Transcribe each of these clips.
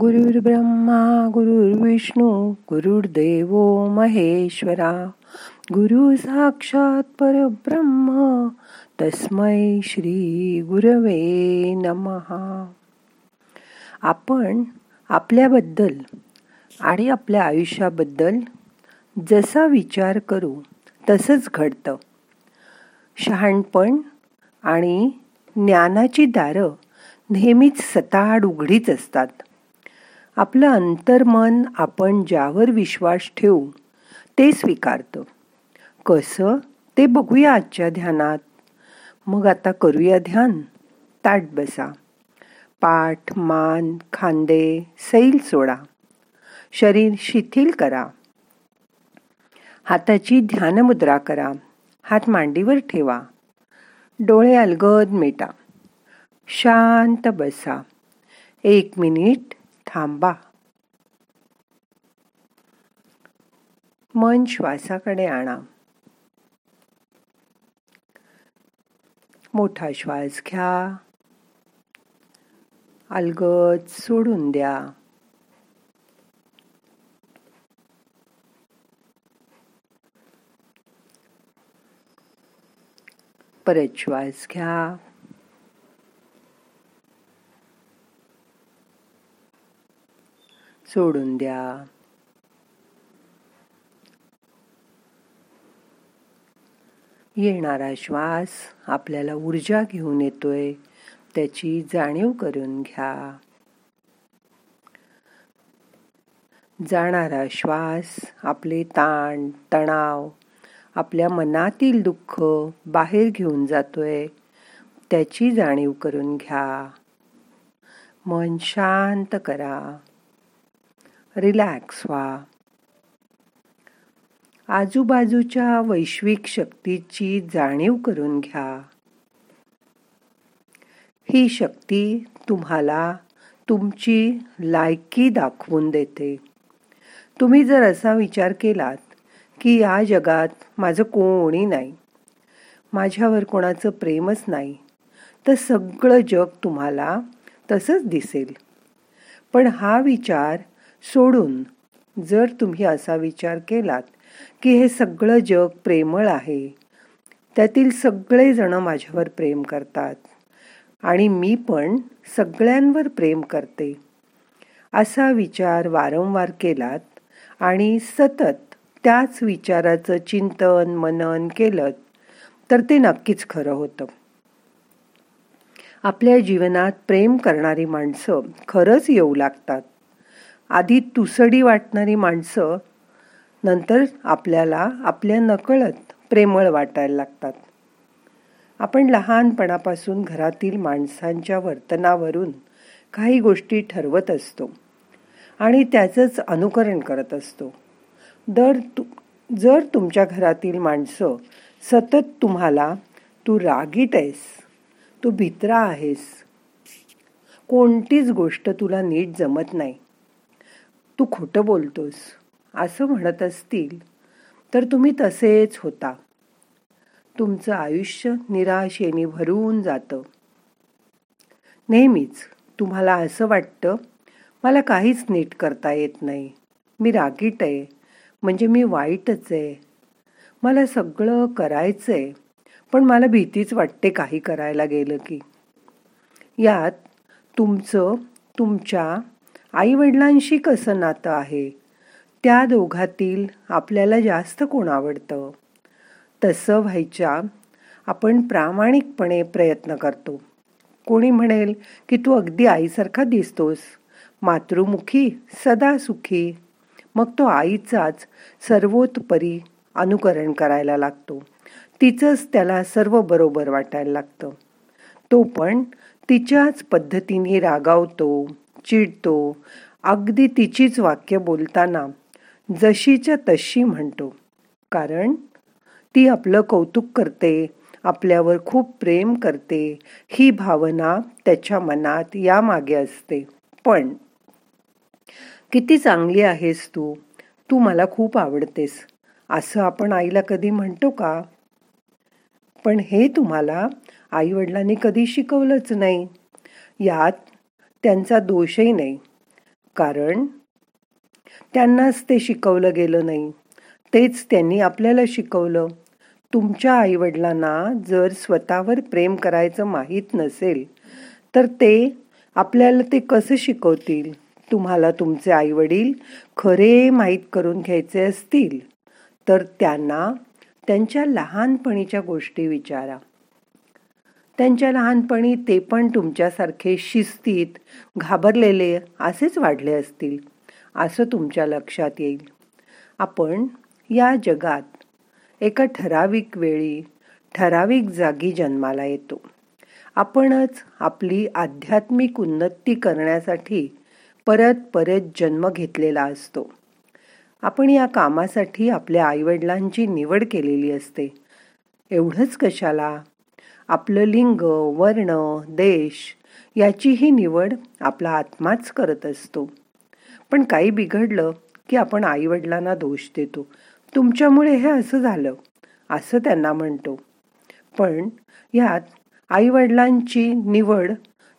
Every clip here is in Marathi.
गुरुर्ब्रह्मा गुरुर्विष्णू गुरुर्देव महेश्वरा. गुरु साक्षात परब्रह्म तस्मै श्री गुरवे नमहा. आपण आपल्याबद्दल आणि आपल्या आयुष्याबद्दल जसा विचार करू तसंच घडतं. शहाणपण आणि ज्ञानाची दारं नेहमीच सताड उघडीच असतात. आपलं अंतर्मन आपण ज्यावर विश्वास ठेवू ते स्वीकारतं. कसं? ते बघूया आजच्या ध्यानात. मग आता करूया ध्यान. ताट बसा. पाठ मान खांदे सैल सोडा. शरीर शिथिल करा. हाताची ध्यानमुद्रा करा. हात मांडीवर ठेवा. डोळे अलगद मिटा. शांत बसा. एक मिनिट थांबा. मन श्वासाकडे आणा. मोठा श्वास घ्या. अलगद सोडून द्या. परत श्वास घ्या. सोडून द्या. येणारा श्वास आपल्याला ऊर्जा घेऊन येतोय. त्याची जाणीव करून घ्या. जाणारा श्वास आपले ताण तणाव आपल्या मनातील दुःख बाहेर घेऊन जातोय. त्याची जाणीव करून घ्या. मन शांत करा. रिलॅक्स व्हा. आजूबाजूच्या वैश्विक शक्तीची जाणीव करून घ्या. ही शक्ती तुम्हाला तुमची लायकी दाखवून देते. तुम्ही जर असा विचार केलात की या जगात माझं कोणी नाही माझ्यावर कोणाचं प्रेमच नाही तर सगळं जग तुम्हाला तसंच दिसेल. पण हा विचार सोडून जर तुम्ही असा विचार केलात की हे सगळं जग प्रेमळ आहे त्यातील सगळे जण माझ्यावर प्रेम करतात आणि मी पण सगळ्यांवर प्रेम करते. असा विचार वारंवार केलात आणि सतत त्याच विचाराचं चिंतन मनन केलं तर ते नक्कीच खरं होतं. आपल्या जीवनात प्रेम करणारी माणसं खरंच येऊ लागतात. आधी तुसडी वाटणारी माणसं नंतर आपल्याला आपल्या नकळत प्रेमळ वाटायला लागतात. आपण लहानपणापासून घरातील माणसांच्या वर्तनावरून काही गोष्टी ठरवत असतो आणि त्याचंच अनुकरण करत असतो. दर तु जर तुमच्या घरातील माणसं सतत तुम्हाला तू रागीट आहेस तू भित्रा आहेस कोणतीच गोष्ट तुला नीट जमत नाही तू खोटं बोलतोस असं म्हणत असतील तर तुम्ही तसेच होता. तुमचं आयुष्य निराशेने भरून जातं. नेहमीच तुम्हाला असं वाटतं मला काहीच नीट करता येत नाही. मी रागीट आहे म्हणजे मी वाईटच आहे. मला सगळं करायचं आहे पण मला भीतीच वाटते काही करायला गेलं की. यात तुमचं तुमच्या आईवडिलांशी कसं नातं आहे? त्या दोघातील आपल्याला जास्त कोण आवडतं? तसं व्हायच्या आपण प्रामाणिकपणे प्रयत्न करतो. कोणी म्हणेल की तू अगदी आईसारखा दिसतोस. मातृमुखी सदा सुखी. मग तो आईचाच सर्वोत्परी अनुकरण करायला लागतो. तिचंच त्याला सर्व बरोबर वाटायला लागतं. तो पण तिच्याच पद्धतीने रागावतो. चिडतो. अगदी तिचीच वाक्य बोलताना जशीच्या तशी म्हणतो. कारण ती आपलं कौतुक करते आपल्यावर खूप प्रेम करते ही भावना त्याच्या मनात यामागे असते. पण किती चांगली आहेस तू तू मला खूप आवडतेस असं आपण आईला कधी म्हणतो का? पण हे तुम्हाला आई वडिलांनी कधी शिकवलंच नाही. यात त्यांचा दोषही नाही. कारण त्यांनाच ते शिकवलं गेलं नाही. तेच त्यांनी आपल्याला शिकवलं. तुमच्या आईवडिलांना जर स्वतःवर प्रेम करायचं माहीत नसेल तर ते आपल्याला ते कसं शिकवतील? तुम्हाला तुमचे आईवडील खरे माहीत करून घ्यायचे असतील तर त्यांना त्यांच्या लहानपणीच्या गोष्टी विचारा. त्यांच्या लहानपणी ते पण तुमच्यासारखे शिस्तीत घाबरलेले असेच वाढले असतील असं तुमच्या लक्षात येईल. आपण या जगात एका ठराविक वेळी ठराविक जागी जन्माला येतो. आपणच आपली आध्यात्मिक उन्नती करण्यासाठी परत परत जन्म घेतलेला असतो. आपण या कामासाठी आपल्या आईवडिलांची निवड केलेली असते. एवढंच कशाला आपलं लिंग वर्ण देश याचीही निवड आपला आत्माच करत असतो. पण काही बिघडलं की आपण आईवडिलांना दोष देतो. तुमच्यामुळे हे असं झालं असं त्यांना म्हणतो. पण यात आईवडिलांची निवड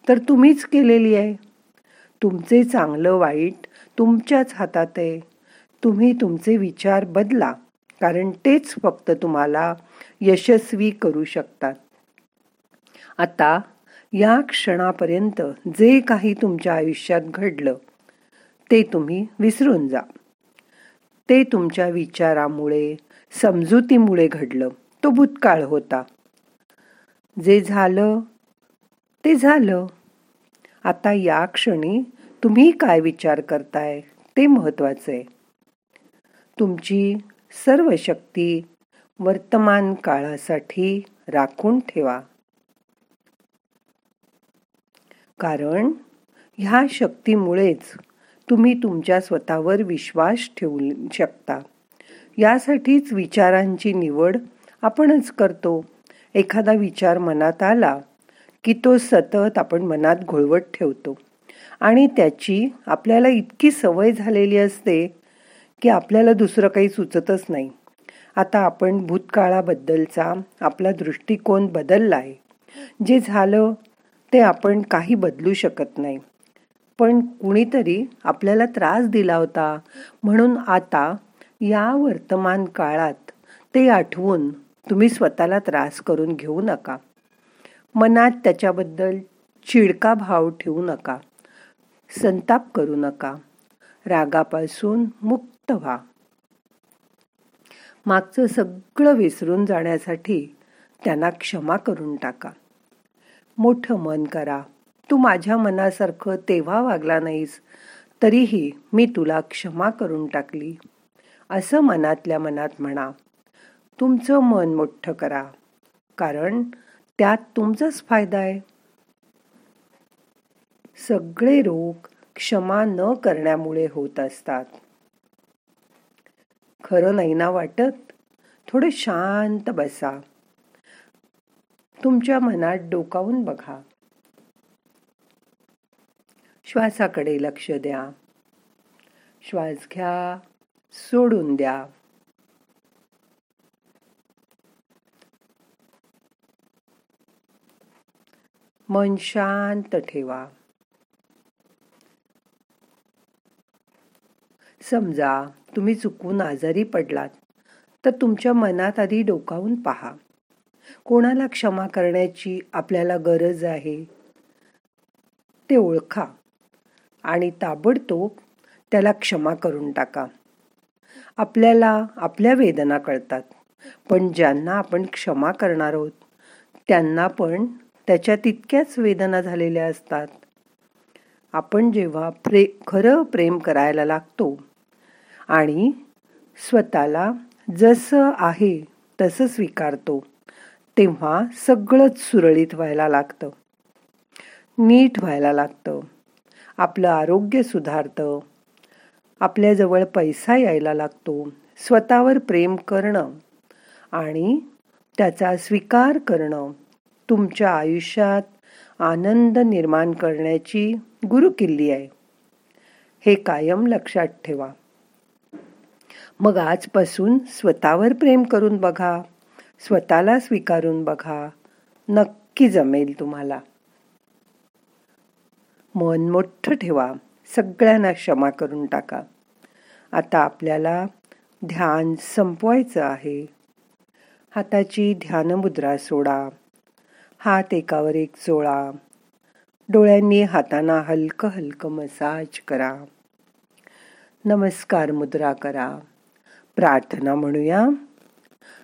तर तुम्हीच केलेली आहे. तुमचे चांगलं वाईट तुमच्याच हातात आहे. तुम्ही तुमचे विचार बदला कारण तेच फक्त तुम्हाला यशस्वी करू शकतात. आता या क्षणापर्यंत जे काही तुमच्या आयुष्यात घडलं ते तुम्ही विसरून जा. ते तुमच्या विचारामुळे समजुतीमुळे घडलं. तो भूतकाळ होता. जे झालं ते झालं. आता या क्षणी तुम्ही काय विचार करताय ते महत्त्वाचे आहे. तुमची सर्व शक्ती वर्तमान काळासाठी राखून ठेवा. कारण ह्या शक्तीमुळेच तुम्ही तुमच्या स्वतःवर विश्वास ठेवू शकता. यासाठीच विचारांची निवड आपणच करतो. एखादा विचार मनात आला की तो सतत आपण मनात घोळवत ठेवतो. आणि त्याची आपल्याला इतकी सवय झालेली असते की आपल्याला दुसरं काही सुचतच नाही. आता आपण भूतकाळाबद्दलचा आपला दृष्टिकोन बदलला आहे जे झालं ते आपण काही बदलू शकत नाही. पण कुणीतरी आपल्याला त्रास दिला होता. म्हणून आता या वर्तमान काळात ते आठवून तुम्ही स्वतःला त्रास करून घेऊ नका. मनात त्याच्याबद्दल चिडका भाव ठेवू नका. संताप करू नका. रागापासून मुक्त व्हा. मागचं सगळं विसरून जाण्यासाठी त्यांना क्षमा करून टाका. मोठं मन करा. तू माझ्या मनासारखं तेव्हा वागला नाहीस तरीही मी तुला क्षमा करून टाकली. असं मनातल्या मनात म्हणा. तुमचं मन मोठं करा कारण त्यात तुमचाच फायदा आहे. सगळे रोग क्षमा न करण्यामुळे होत असतात. खरं नाही ना वाटत? थोडं शांत बसा. तुमच्या मनात डोकावून बघा. श्वासाकडे लक्ष द्या. श्वास घ्या सोडून द्या. मन शांत ठेवा. समजा तुम्ही चुकून आजारी पडलात तर तुमच्या मनात आधी डोकावून पहा. कोणाला क्षमा करण्याची आपल्याला गरज आहे? ते ओळखा आणि ताबडतोब त्याला क्षमा करून टाका. आपल्याला आपल्या वेदना कळतात पण ज्यांना आपण क्षमा करणार आहोत त्यांना पण त्याच्या तितक्याच वेदना झालेल्या असतात. आपण जेव्हा प्रे खरं प्रेम करायला लागतो आणि स्वतःला जसं आहे तसं स्वीकारतो तेव्हा सगळंच सुरळीत व्हायला लागतं. नीट व्हायला लागतं. आपलं आरोग्य सुधारतं. आपल्याजवळ पैसा यायला लागतो. स्वतःवर प्रेम करणं आणि त्याचा स्वीकार करणं तुमच्या आयुष्यात आनंद निर्माण करण्याची गुरुकिल्ली आहे. हे कायम लक्षात ठेवा. मग आजपासून स्वतःवर प्रेम करून बघा. स्वतःला स्वीकारून बघा. नक्की जमेल तुम्हाला. मन मोठं ठेवा. सगळ्यांना क्षमा करून टाका. आता आपल्याला ध्यान संपवायचं आहे. हाताची ध्यानमुद्रा सोडा. हात एकावर एक चोळा डोळ्यांनी हातांना हलकं हलकं मसाज करा. नमस्कार मुद्रा करा. प्रार्थना म्हणूया.